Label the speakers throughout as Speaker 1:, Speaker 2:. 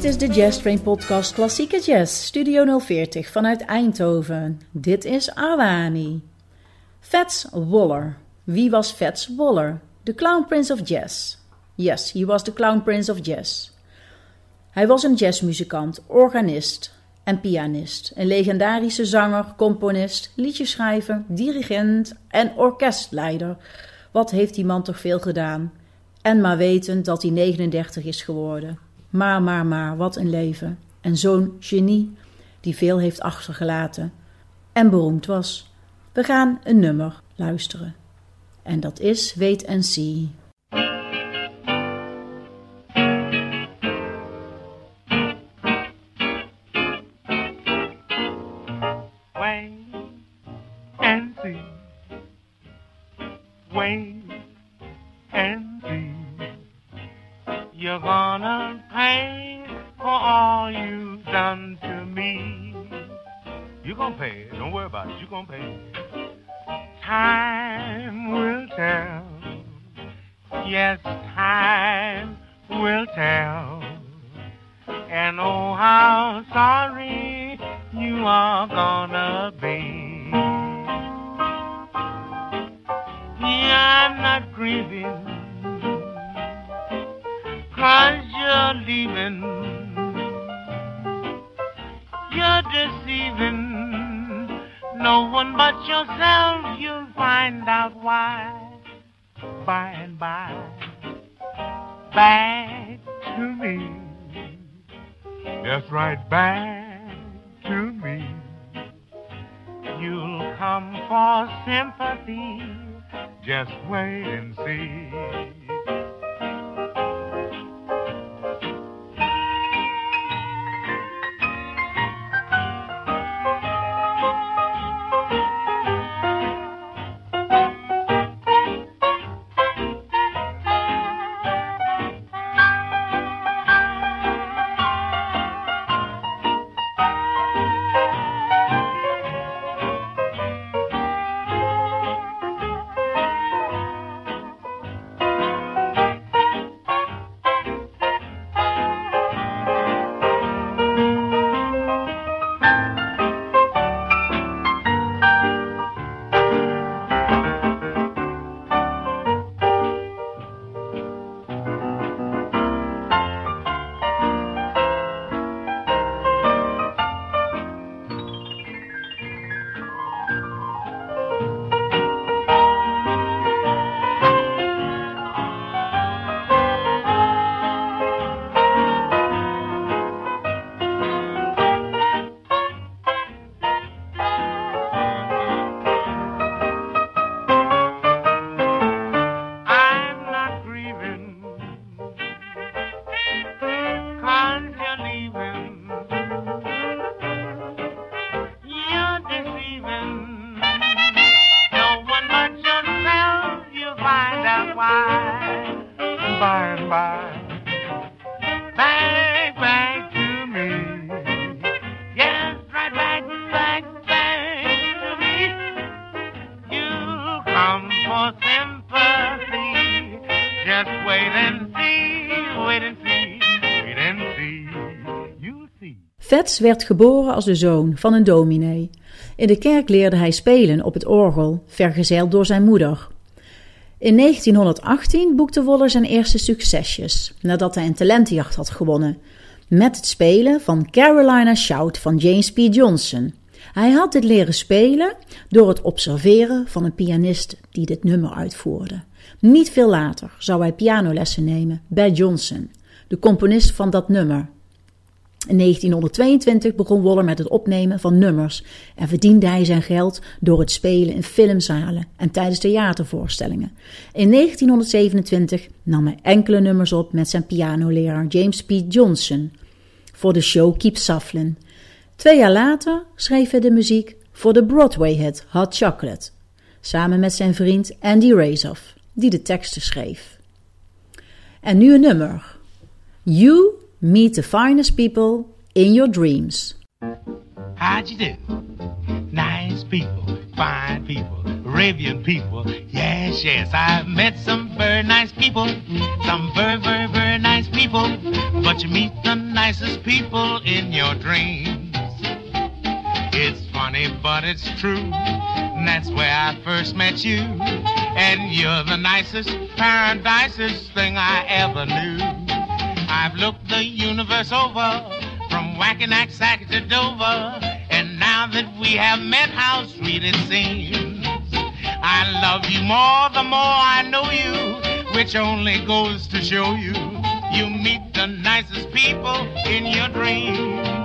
Speaker 1: Dit is de Jazz Train Podcast Klassieke Jazz, Studio 040 vanuit Eindhoven. Dit is Awani. Fats Waller. Wie was Fats Waller? The Clown Prince of Jazz. Yes, he was the Clown Prince of Jazz. Hij was een jazzmuzikant, organist en pianist, een legendarische zanger, componist, liedjeschrijver, dirigent en orkestleider. Wat heeft die man toch veel gedaan? En maar weten dat hij 39 is geworden. Maar, maar, maar, wat een leven. En zo'n genie die veel heeft achtergelaten en beroemd was. We gaan een nummer luisteren. En dat is Wait and See. grieving
Speaker 2: Cause you're leaving You're deceiving. No one but yourself You'll find out why. By and by Back to me. That's right, back to me. You'll come for sympathy. Just wait and see.
Speaker 1: Werd geboren als de zoon van een dominee. In de kerk leerde hij spelen op het orgel, vergezeld door zijn moeder. In 1918 boekte Woller zijn eerste succesjes, nadat hij een talentenjacht had gewonnen, met het spelen van Carolina Shout van James P. Johnson. Hij had dit leren spelen door het observeren van een pianist die dit nummer uitvoerde. Niet veel later zou hij pianolessen nemen bij Johnson, de componist van dat nummer. In 1922 begon Waller met het opnemen van nummers en verdiende hij zijn geld door het spelen in filmzalen en tijdens theatervoorstellingen. In 1927 nam hij enkele nummers op met zijn pianoleraar James P. Johnson voor de show Keep Shufflin'. Twee jaar later schreef hij de muziek voor de Broadway-hit Hot Chocolate, samen met zijn vriend Andy Razoff, die de teksten schreef. En nu een nummer. You Meet the finest people in your dreams.
Speaker 3: How'd you do? Nice people, fine people,
Speaker 2: Arabian people. Yes, yes, I've met some very nice people. Some very, very, very nice people. But you meet the nicest people in your dreams. It's funny, but it's true. And that's where I first met you. And you're the nicest, paradisest thing I ever knew. I've looked the universe over, from Wackenack Sack to Dover. And now that we have met, how sweet it seems. I love you more the more I know you, which only goes to show you you meet the nicest people in your dreams.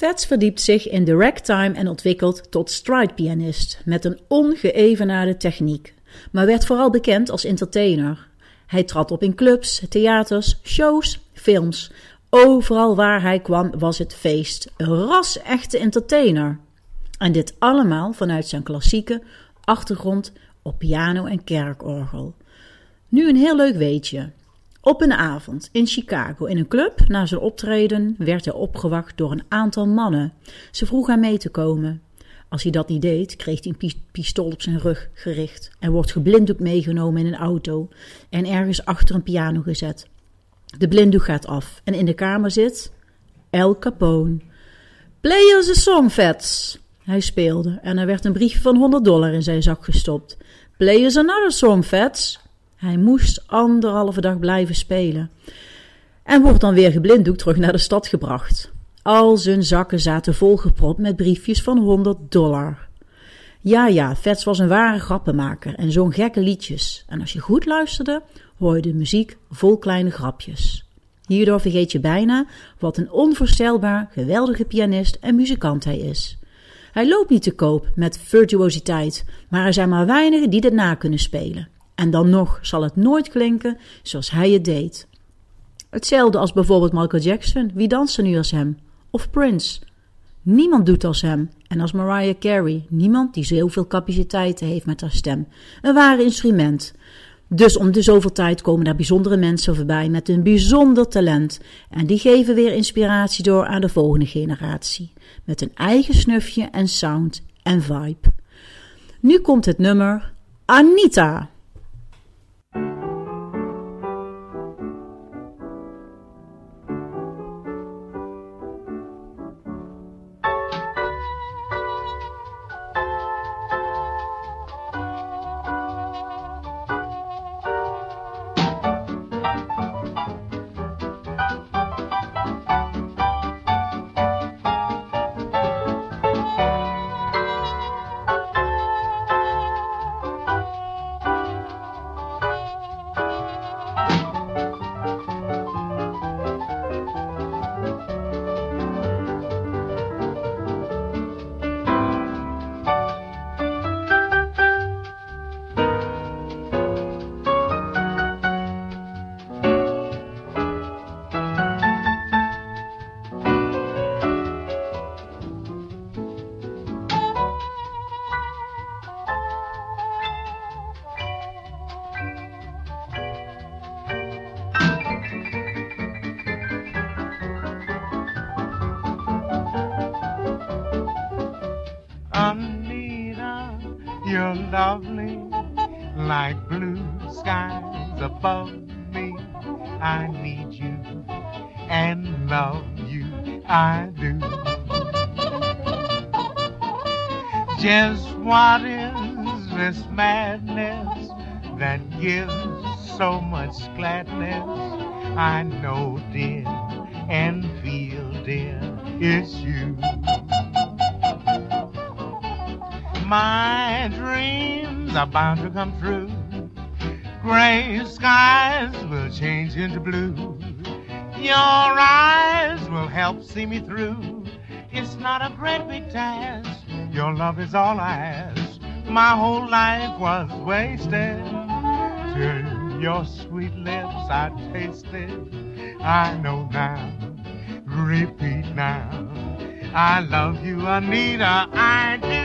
Speaker 1: Verdiept zich in de ragtime en ontwikkeld tot stride-pianist met een ongeëvenaarde techniek, maar werd vooral bekend als entertainer. Hij trad op in clubs, theaters, shows, films. Overal waar hij kwam was het feest. Een ras-echte entertainer. En dit allemaal vanuit zijn klassieke achtergrond op piano en kerkorgel. Nu een heel leuk weetje. Op een avond in Chicago in een club na zijn optreden werd hij opgewacht door een aantal mannen. Ze vroegen hem mee te komen. Als hij dat niet deed, kreeg hij een pistool op zijn rug gericht en wordt geblinddoekt meegenomen in een auto en ergens achter een piano gezet. De blinddoek gaat af en in de kamer zit El Capone. Play us a song, Fats. Hij speelde en er werd een briefje van 100 dollar in zijn zak gestopt. Play us another song, Fats. Hij moest anderhalve dag blijven spelen. En wordt dan weer geblinddoekt terug naar de stad gebracht. Al zijn zakken zaten volgepropt met briefjes van 100 dollar. Ja, ja, Vets was een ware grappenmaker en zong gekke liedjes. En als je goed luisterde, hoor je de muziek vol kleine grapjes. Hierdoor vergeet je bijna wat een onvoorstelbaar geweldige pianist en muzikant hij is. Hij loopt niet te koop met virtuositeit, maar er zijn maar weinigen die dit na kunnen spelen. En dan nog zal het nooit klinken zoals hij het deed. Hetzelfde als bijvoorbeeld Michael Jackson. Wie danst er nu als hem? Of Prince? Niemand doet als hem. En als Mariah Carey. Niemand die zoveel capaciteiten heeft met haar stem. Een ware instrument. Dus om de zoveel tijd komen daar bijzondere mensen voorbij met een bijzonder talent. En die geven weer inspiratie door aan de volgende generatie. Met een eigen snufje en sound en vibe. Nu komt het nummer Anita.
Speaker 2: Skies above me. I need you and love you, I do. Just what is this madness that gives so much gladness? I know, dear, and feel, dear, it's you. My dreams are bound to come true. Gray skies will change into blue. Your eyes will help see me through. It's not a great big task. Your love is all I ask. My whole life was wasted. Till your sweet lips I tasted. I know now. Repeat now. I love you, Anita. I do.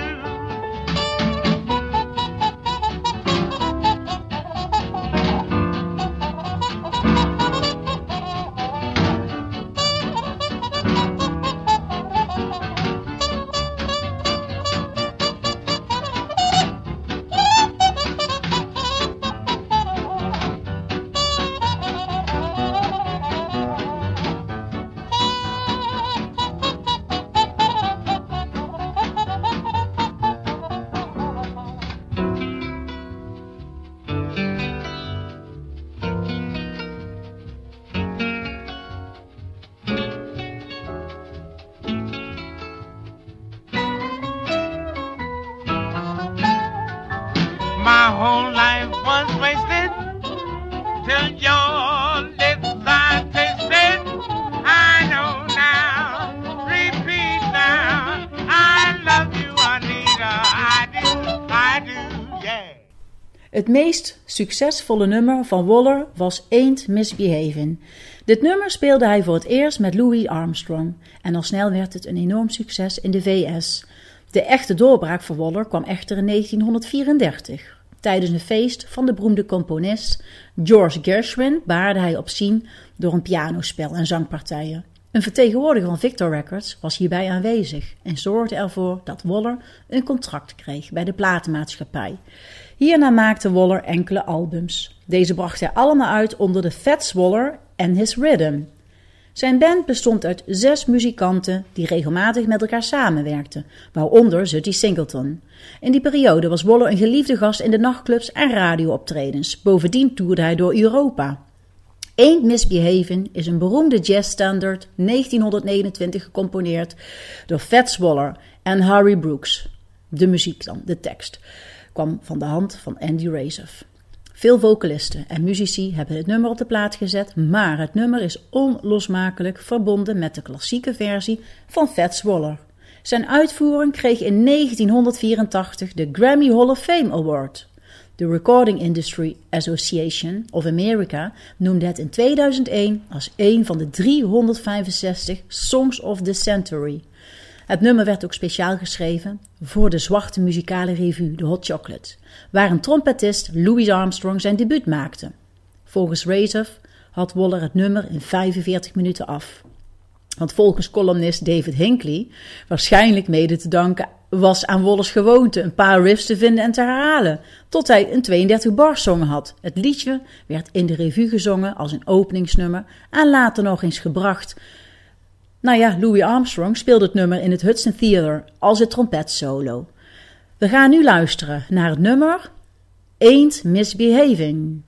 Speaker 1: Het meest succesvolle nummer van Waller was Ain't Misbehavin'. Dit nummer speelde hij voor het eerst met Louis Armstrong en al snel werd het een enorm succes in de VS. De echte doorbraak voor Waller kwam echter in 1934. Tijdens een feest van de beroemde componist George Gershwin baarde hij op zien door een pianospel en zangpartijen. Een vertegenwoordiger van Victor Records was hierbij aanwezig en zorgde ervoor dat Waller een contract kreeg bij de platenmaatschappij. Hierna maakte Waller enkele albums. Deze bracht hij allemaal uit onder de Fats Waller and His Rhythm. Zijn band bestond uit zes muzikanten die regelmatig met elkaar samenwerkten, waaronder Zutty Singleton. In die periode was Waller een geliefde gast in de nachtclubs en radiooptredens. Bovendien toerde hij door Europa. Ain't Misbehavin' is een beroemde jazzstandard 1929 gecomponeerd door Fats Waller en Harry Brooks. De muziek dan, de tekst, kwam van de hand van Andy Razov. Veel vocalisten en muzici hebben het nummer op de plaat gezet, maar het nummer is onlosmakelijk verbonden met de klassieke versie van Fats Waller. Zijn uitvoering kreeg in 1984 de Grammy Hall of Fame Award. De Recording Industry Association of America noemde het in 2001 als een van de 365 Songs of the Century. Het nummer werd ook speciaal geschreven voor de zwarte muzikale revue, de Hot Chocolate, waar een trompetist Louis Armstrong zijn debuut maakte. Volgens Razov had Waller het nummer in 45 minuten af. Want volgens columnist David Hinckley, waarschijnlijk mede te danken was aan Wallers gewoonte een paar riffs te vinden en te herhalen, tot hij een 32 bar song had. Het liedje werd in de revue gezongen als een openingsnummer en later nog eens gebracht. Nou ja, Louis Armstrong speelde het nummer in het Hudson Theater als het trompetsolo. We gaan nu luisteren naar het nummer Ain't Misbehaving.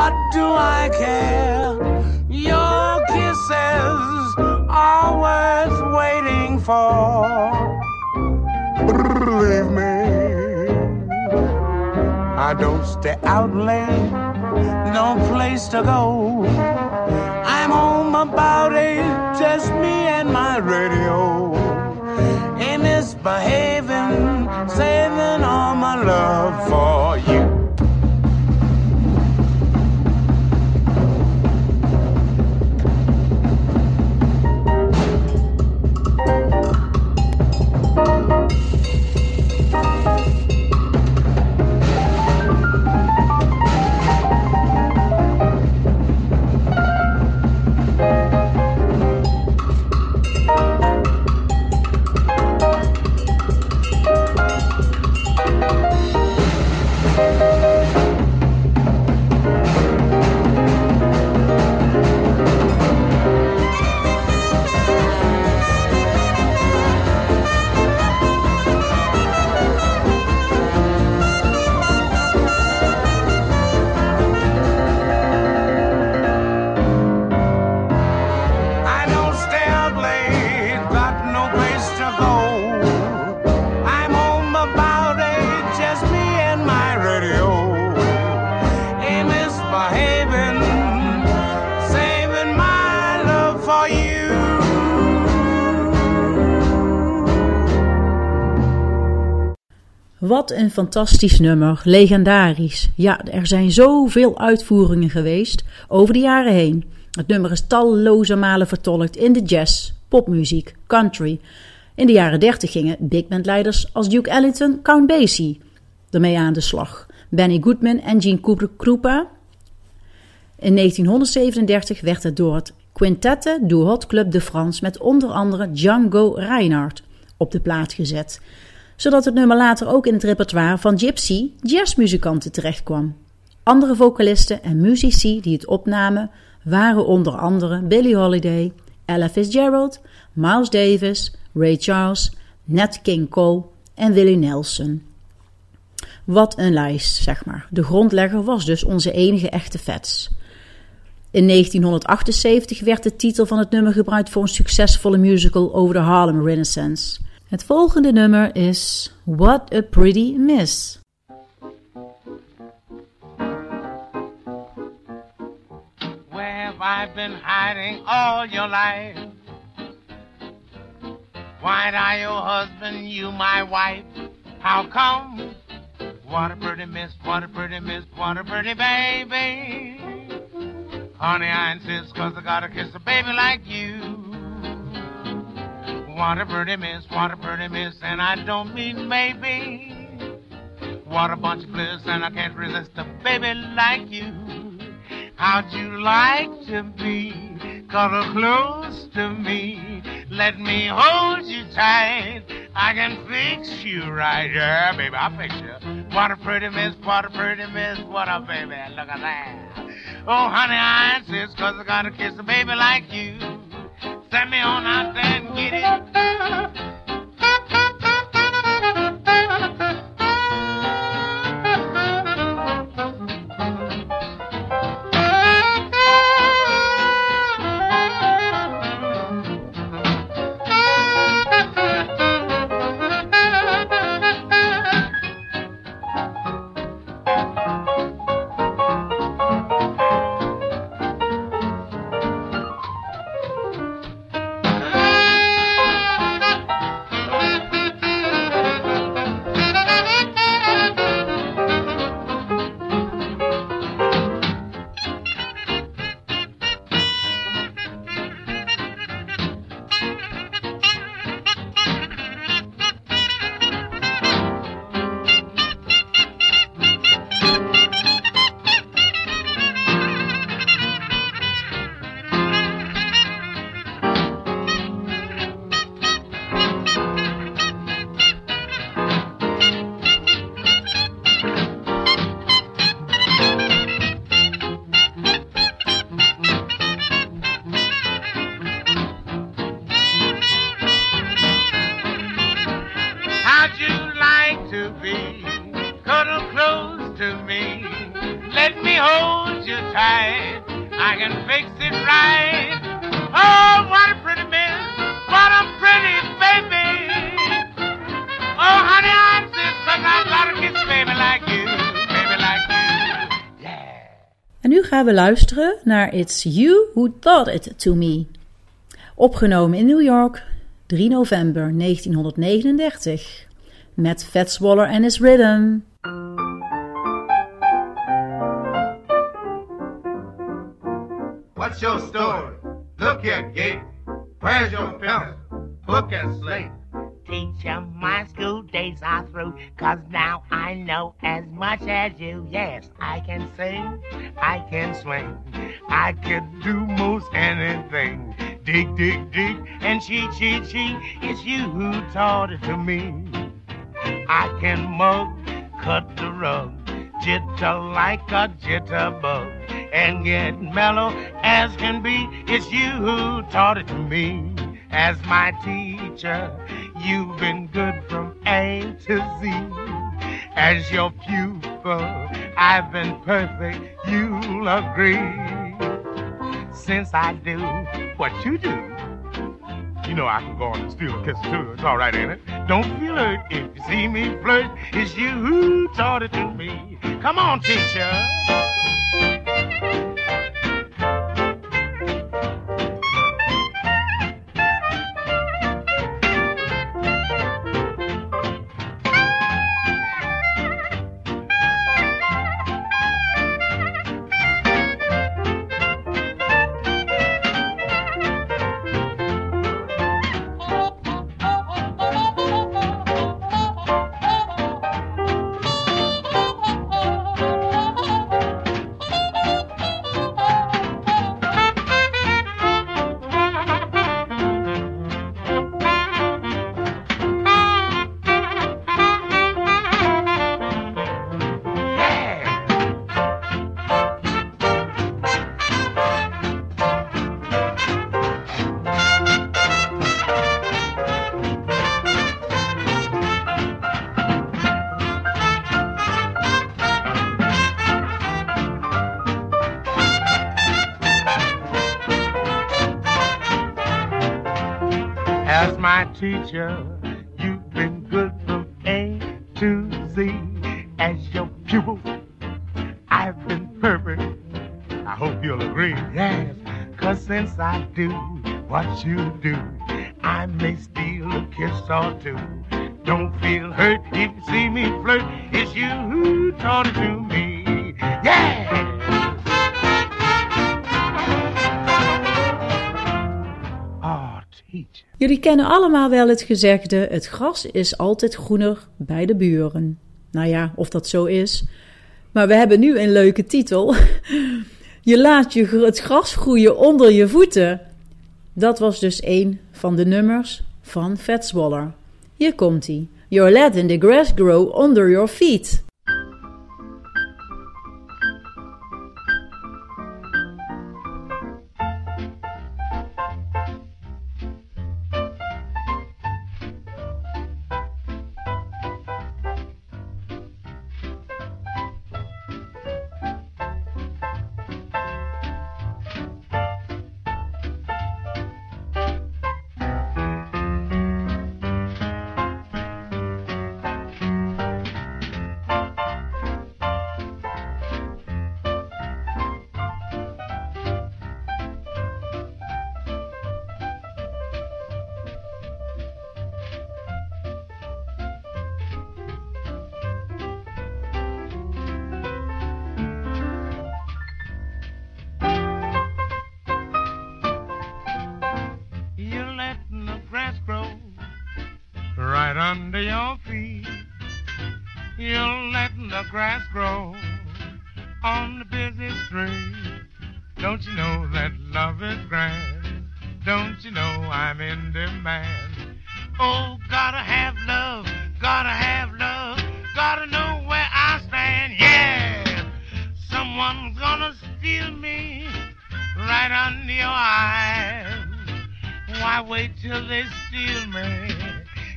Speaker 4: What do I care? Your kisses are worth waiting for. Believe me, I don't stay out late, no place to go. I'm home about eight, just me and my radio. Ain't misbehaving, saving all my love for
Speaker 1: Wat een fantastisch nummer, legendarisch. Ja, er zijn zoveel uitvoeringen geweest over de jaren heen. Het nummer is talloze malen vertolkt in de jazz, popmuziek, country. In de jaren 30 gingen big bandleiders als Duke Ellington, Count Basie ermee aan de slag. Benny Goodman en Gene Krupa. In 1937 werd het door het Quintette du Hot Club de France met onder andere Django Reinhardt op de plaat gezet zodat het nummer later ook in het repertoire van gypsy jazzmuzikanten terechtkwam. Andere vocalisten en muzici die het opnamen waren onder andere Billie Holiday, Ella Fitzgerald, Miles Davis, Ray Charles, Nat King Cole en Willie Nelson. Wat een lijst, zeg maar. De grondlegger was dus onze enige echte Fats. In 1978 werd de titel van het nummer gebruikt voor een succesvolle musical over de Harlem Renaissance. Het volgende nummer is What a Pretty Miss.
Speaker 2: Where have I been hiding all your life? Why are your oh husband, you my wife? How come? What a pretty miss, what a pretty miss, what a pretty baby. Honey, I insist cause I gotta kiss a baby like you. What a pretty miss, what a pretty miss, and I don't mean maybe. What a bunch of bliss, and I can't resist a baby like you. How'd you like to be cuddle close to me? Let me hold you tight. I can fix you right, yeah, baby. I'll fix you. What a pretty miss, what a pretty miss, what a baby. Look at that. Oh, honey, I insist, cause I gotta kiss a baby like you. Send me on out there and get it.
Speaker 1: Gaan we luisteren naar It's You Who Taught It To Me. Opgenomen in New York, 3 november 1939. Met Fats Waller en his Rhythm.
Speaker 5: What's your story? Look here, Gate. Where's your book, and slate?
Speaker 2: Teacher, my school days are through, cause now I know as much as you. Yes, I can sing, I can swing, I can do most anything. Dig, dig, dig, and cheat, cheat, cheat. It's you who taught it to me. I can mug, cut the rug, jitter like a jitterbug, and get mellow as can be. It's you who taught it to me. As my teacher, you've been good from A to Z. As your pupil, I've been perfect, you'll agree. Since I do what you do, you know I can go on and steal a kiss too. It's all right, ain't it? Don't feel hurt if you see me flirt. It's you who taught it to me. Come on, teacher. You do, I kiss. Don't feel hurt if you see me you who taught to me. Yeah! Teacher.
Speaker 1: Jullie kennen allemaal wel het gezegde: het gras is altijd groener bij de buren. Nou ja, of dat zo is. Maar we hebben nu een leuke titel. Je laat je het gras groeien onder je voeten. Dat was dus een van de nummers van Fats Waller. Hier komt ie. You're letting the grass grow under your feet.
Speaker 6: You're letting the grass grow on the busy street. Don't you know that love is grand? Don't you know I'm in demand? Oh, gotta have love, gotta have love, gotta know where I stand. Yeah, someone's gonna steal me right under your eyes. Why wait till they steal me?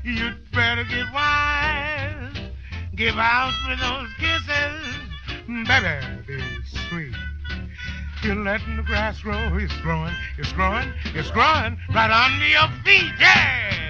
Speaker 6: You'd better get wise. Give out for those kisses, baby, be sweet.
Speaker 2: You're letting the grass grow, it's growing, it's growing, it's growing right under your feet, yeah!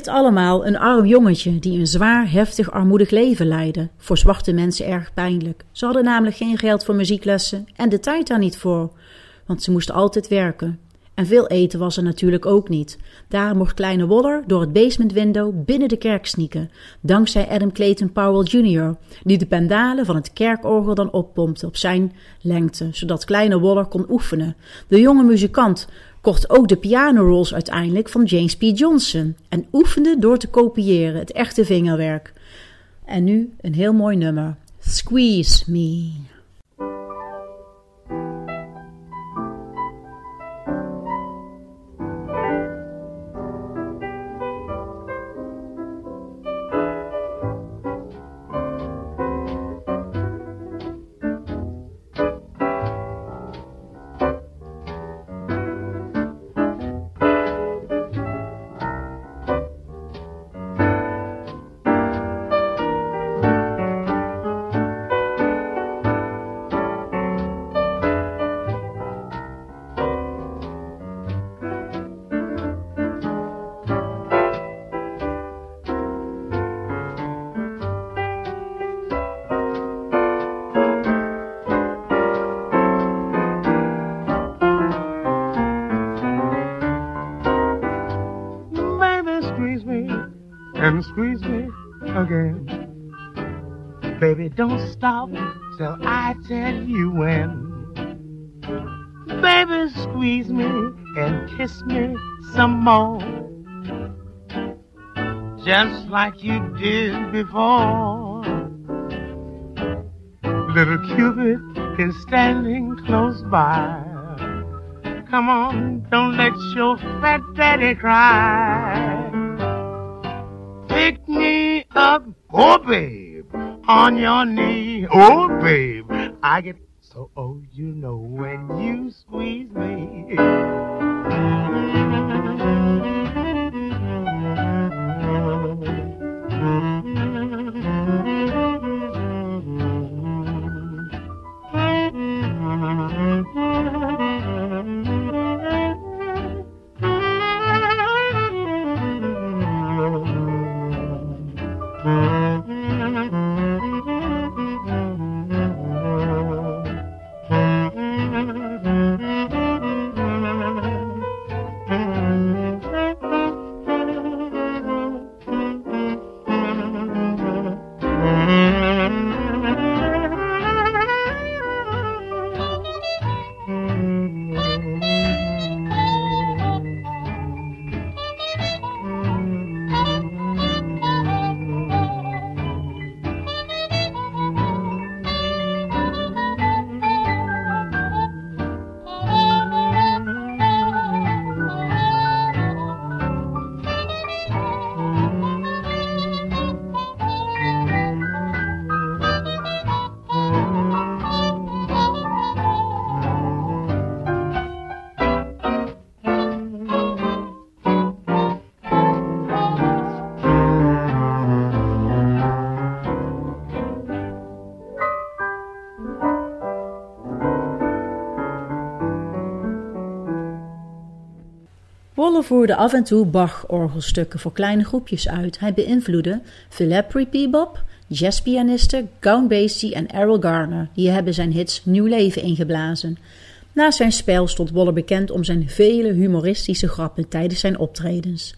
Speaker 1: Dit allemaal een arm jongetje die een zwaar, heftig, armoedig leven leidde. Voor zwarte mensen erg pijnlijk. Ze hadden namelijk geen geld voor muzieklessen en de tijd daar niet voor, want ze moesten altijd werken. En veel eten was er natuurlijk ook niet. Daar mocht kleine Waller door het basement window binnen de kerk sneaken, dankzij Adam Clayton Powell Jr., die de pendalen van het kerkorgel dan oppompte op zijn lengte, zodat kleine Waller kon oefenen. De jonge muzikant kocht ook de pianorolls uiteindelijk van James P. Johnson en oefende door te kopiëren, het echte vingerwerk. En nu een heel mooi nummer. Squeeze Me.
Speaker 2: Stop till I tell you when. Baby, squeeze me and kiss me some more. Just like you did before. Little Cupid is standing close by. Come on, don't let your fat daddy cry. Pick me up, oh babe, on your knee, oh babe. I get so old, you know, when you squeeze me.
Speaker 1: Voerde af en toe Bach-orgelstukken voor kleine groepjes uit. Hij beïnvloedde Philip Bebop, jazzpianisten Count Basie en Errol Garner. Die hebben zijn hits nieuw leven ingeblazen. Naast zijn spel stond Waller bekend om zijn vele humoristische grappen tijdens zijn optredens.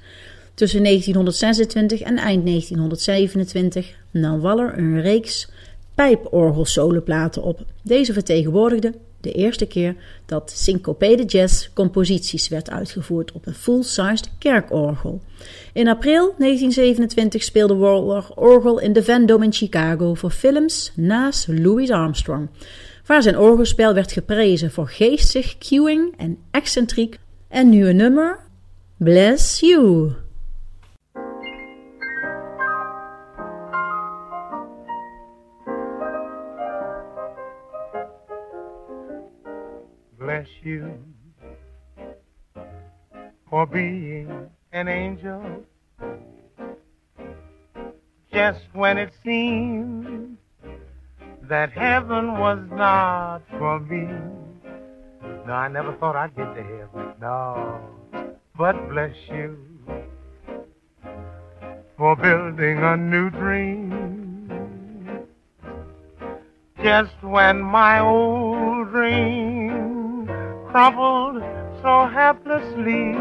Speaker 1: Tussen 1926 en eind 1927 nam Waller een reeks pijporgelsoloplaten op. Deze vertegenwoordigde de eerste keer dat syncopede jazz composities werd uitgevoerd op een full-sized kerkorgel. In april 1927 speelde Waller orgel in de Vendome in Chicago voor films naast Louis Armstrong, waar zijn orgelspel werd geprezen voor geestig cueing en excentriek. En nu een nummer, Bless You.
Speaker 2: Bless you for being an angel. Just when it seemed that heaven was not for me. No, I never thought I'd get to heaven. No, but bless you for building a new dream. Just when my old dream crumbled so helplessly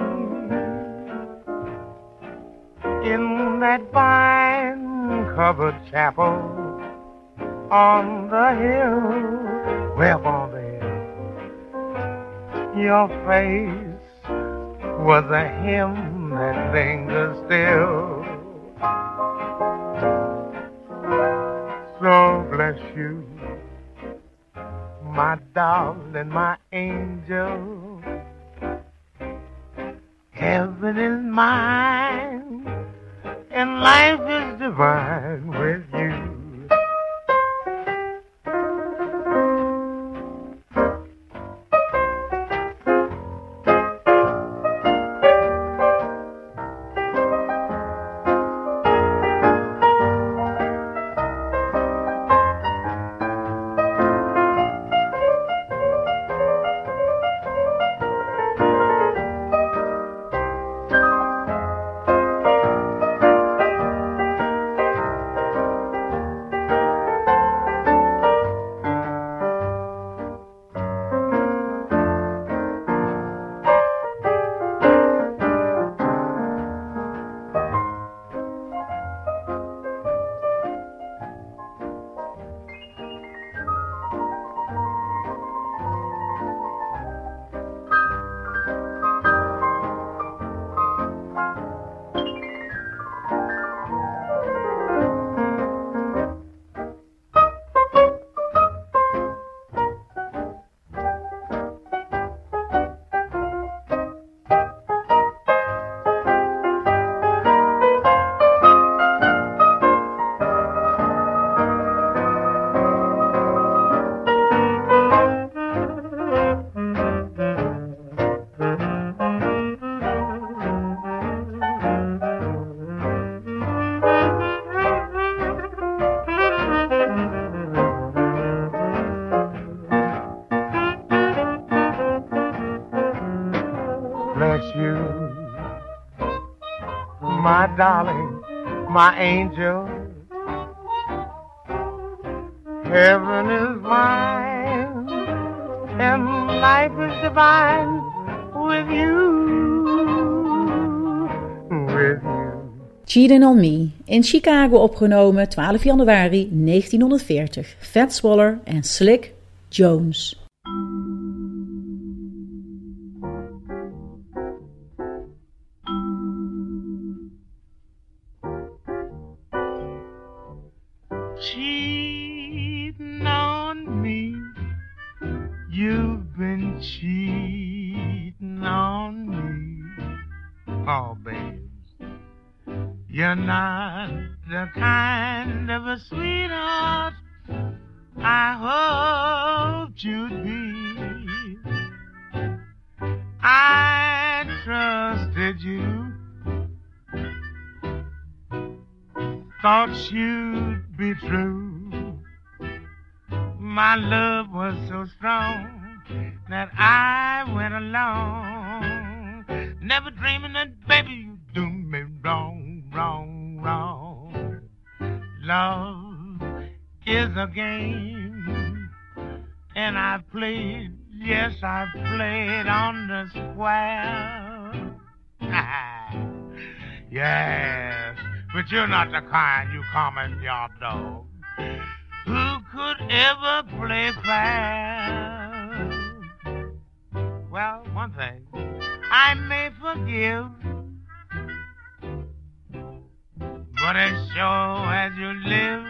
Speaker 2: in that vine covered chapel on the hill, way up on the hill. Your face was a hymn that lingers still. So bless you, my darling, my angel. Heaven is mine, and life is divine my angel. Heaven is mine, and life is divine with you, with you.
Speaker 1: Cheating on Me, in Chicago opgenomen 12 januari 1940. Fats Waller en Slick Jones.
Speaker 2: Never dreaming that, baby, you do me wrong, wrong, wrong. Love is a game, and I played, yes, I played on the square. yes, but you're not the kind you common yard dog who could ever play fair. Well, one thing I may forgive, but as sure as you live,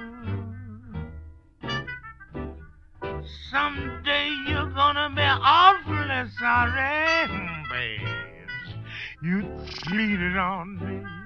Speaker 2: someday you're gonna be awfully sorry, babes. You cheated on me.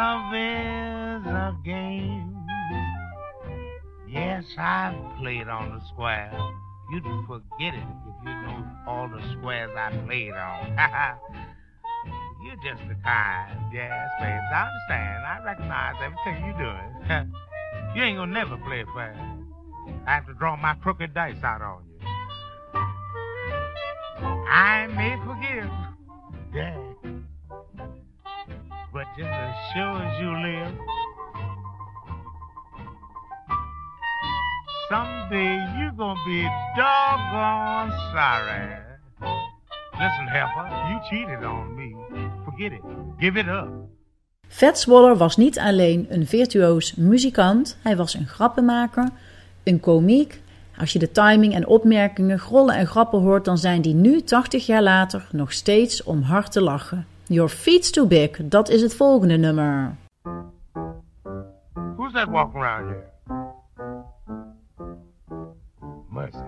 Speaker 2: Love is a game. Yes, I've played on the square. You'd forget it if you knew all the squares I played on. You're just the kind. Yes, babes, I understand. I recognize everything you're doing. you ain't gonna never play fair. I have to draw my crooked dice out on you. I may forgive. Yeah. Just as sure as you live, someday you're gonna be doggone sorry. Listen, Heifer, you cheated on me. Forget it. Give it up.
Speaker 1: Fats Waller was niet alleen een virtuoos muzikant, hij was een grappenmaker, een komiek. Als je de timing en opmerkingen, grollen en grappen hoort, dan zijn die nu, 80 jaar later, nog steeds om hard te lachen. Your feet's too big, dat is het volgende nummer.
Speaker 2: Who's that walking around here? Mercy.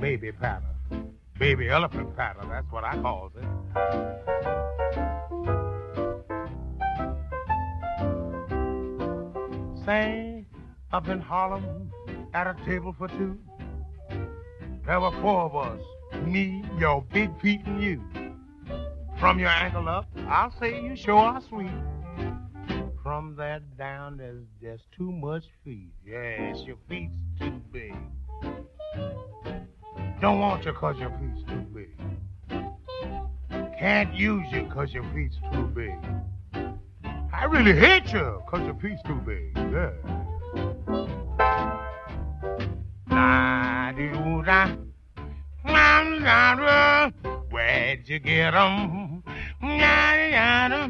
Speaker 2: Baby patter. Baby elephant patter, that's what I calls it. Say, up in Harlem at a table for two. There were four of us, me, your big feet, and you. From your ankle up, I'll say you sure are sweet. From that down, there's just too much feet. Yes, your feet's too big. Don't want you 'cause your feet's too big. Can't use you 'cause your feet's too big. I really hate you 'cause your feet's too big. Yeah. Where'd you get 'em? Ya-ya-da.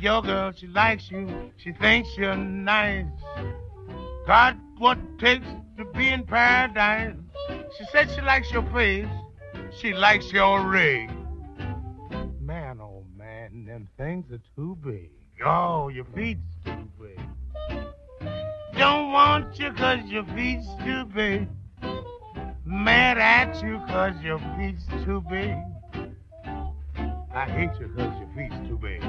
Speaker 2: Your girl, she likes you. She thinks you're nice. Got what takes to be in paradise. She said she likes your face. She likes your ring. Man, oh man, them things are too big. Oh, your feet's too big. Don't want you 'cause your feet's too big. Mad at you 'cause your feet's too big. I hate you 'cause your feet's too big.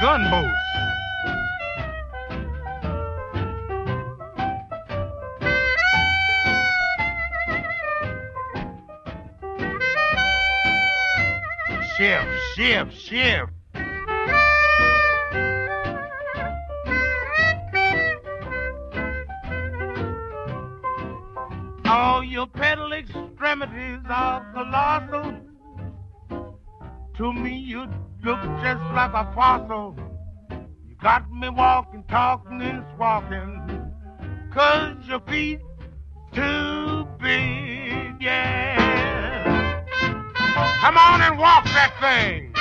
Speaker 2: Goodness, gun to gun boost. Shift, shift, shift. your pedal extremities are colossal. To me, you look just like a fossil. You got me walking, talking, and squawking. Cause your feet too big, yeah. Come on and walk that thing.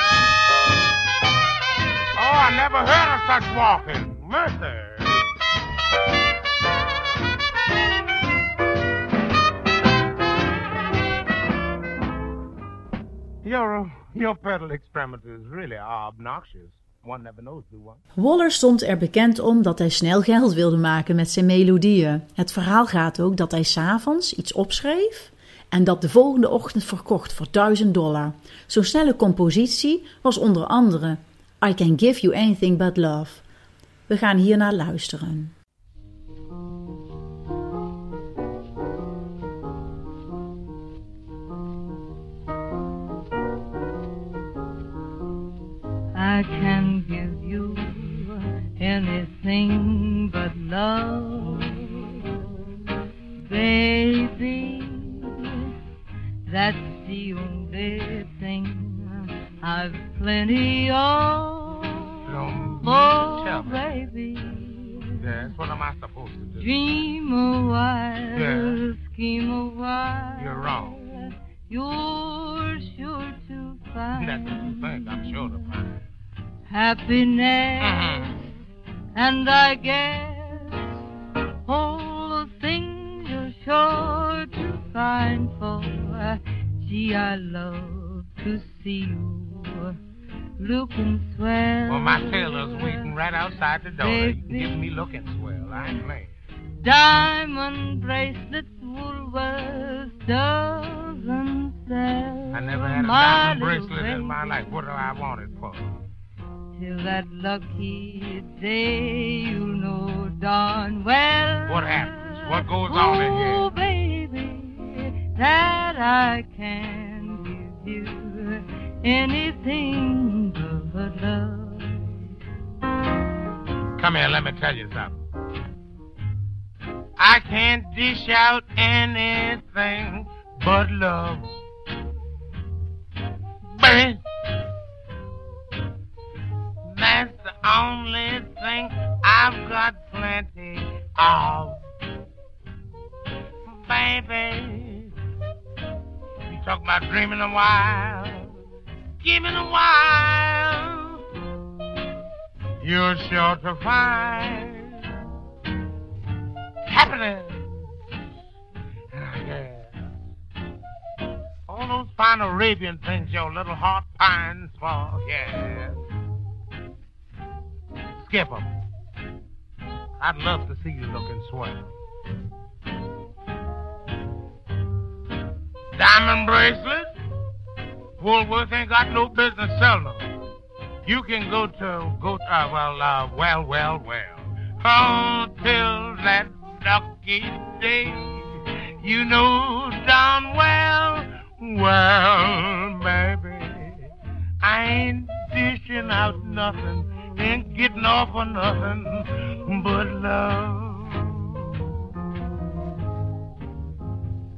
Speaker 2: Oh, I never heard of such walking. Mercy. Your, your pedal extremities really are obnoxious. One never knows.
Speaker 1: Waller stond er bekend om dat hij snel geld wilde maken met zijn melodieën. Het verhaal gaat ook dat hij s'avonds iets opschreef en dat de volgende ochtend verkocht voor 1000 dollar. Zo'n snelle compositie was onder andere I Can Give You Anything But Love. We gaan hier naar luisteren.
Speaker 7: I can give you anything but love, baby. That's the only thing I've plenty of.
Speaker 2: Don't
Speaker 7: Oh,
Speaker 2: tell me.
Speaker 7: baby,
Speaker 2: Yes, what am I supposed to do?
Speaker 7: dream a while,
Speaker 2: Yeah.
Speaker 7: scheme a while.
Speaker 2: You're wrong.
Speaker 7: You're sure to find
Speaker 2: That's what you think. I'm sure to find.
Speaker 7: Happiness. And I guess all the things you're sure to find for. Gee, I love to see you looking swell.
Speaker 2: Well, my tailor's waiting right outside the door. You can give me looking swell. I ain't playing.
Speaker 7: Diamond bracelets, Woolworths doesn't sell.
Speaker 2: I never had a diamond bracelet in my life. What do I want it for?
Speaker 7: Till that lucky day, you know darn well.
Speaker 2: What happens? What goes on in here?
Speaker 7: Oh, baby, that I can't give you anything but love.
Speaker 2: Come here, let me tell you something. I can't dish out anything but love. Baby, that's the only thing I've got plenty of. Baby, you talk about dreaming a while, giving a while you're sure to find happiness. Ah, yeah. All those fine Arabian things your little heart pines for, yeah. Skip 'em. I'd love to see you looking swell. Diamond bracelet? Woolworth ain't got no business selling them. You can go to go to, uh, well uh, well well well until that lucky day. You know darn well, well baby, I ain't dishing out nothing, ain't getting off on nothing but love.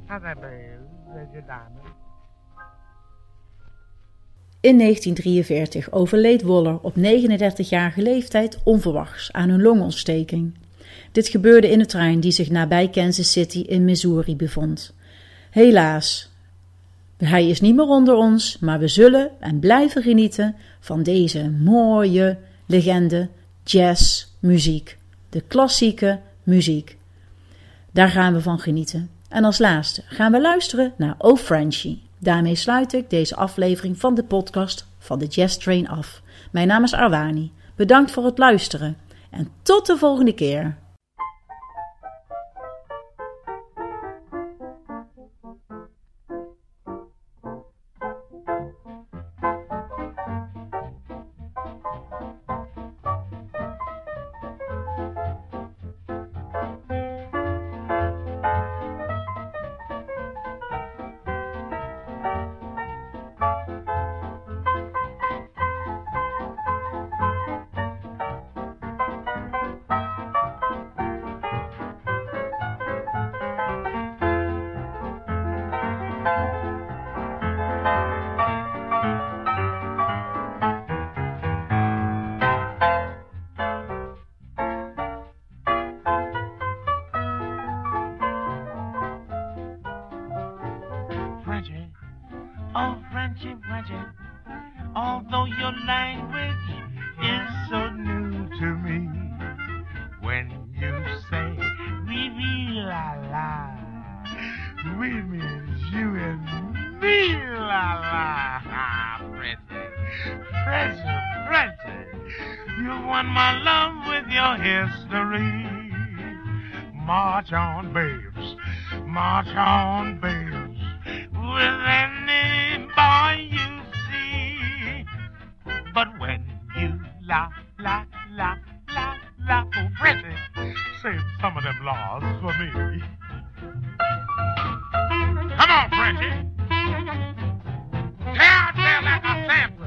Speaker 2: How's that, babe? There's your diamond.
Speaker 1: In 1943 overleed Waller op 39-jarige leeftijd onverwachts aan een longontsteking. Dit gebeurde in een trein die zich nabij Kansas City in Missouri bevond. Helaas, hij is niet meer onder ons, maar we zullen en blijven genieten van deze mooie legende jazzmuziek, de klassieke muziek. Daar gaan we van genieten. En als laatste gaan we luisteren naar Oh Frenchie. Daarmee sluit ik deze aflevering van de podcast van de Jazz Train af. Mijn naam is Arwani. Bedankt voor het luisteren en tot de volgende keer.
Speaker 2: Tear, tear like a sampler.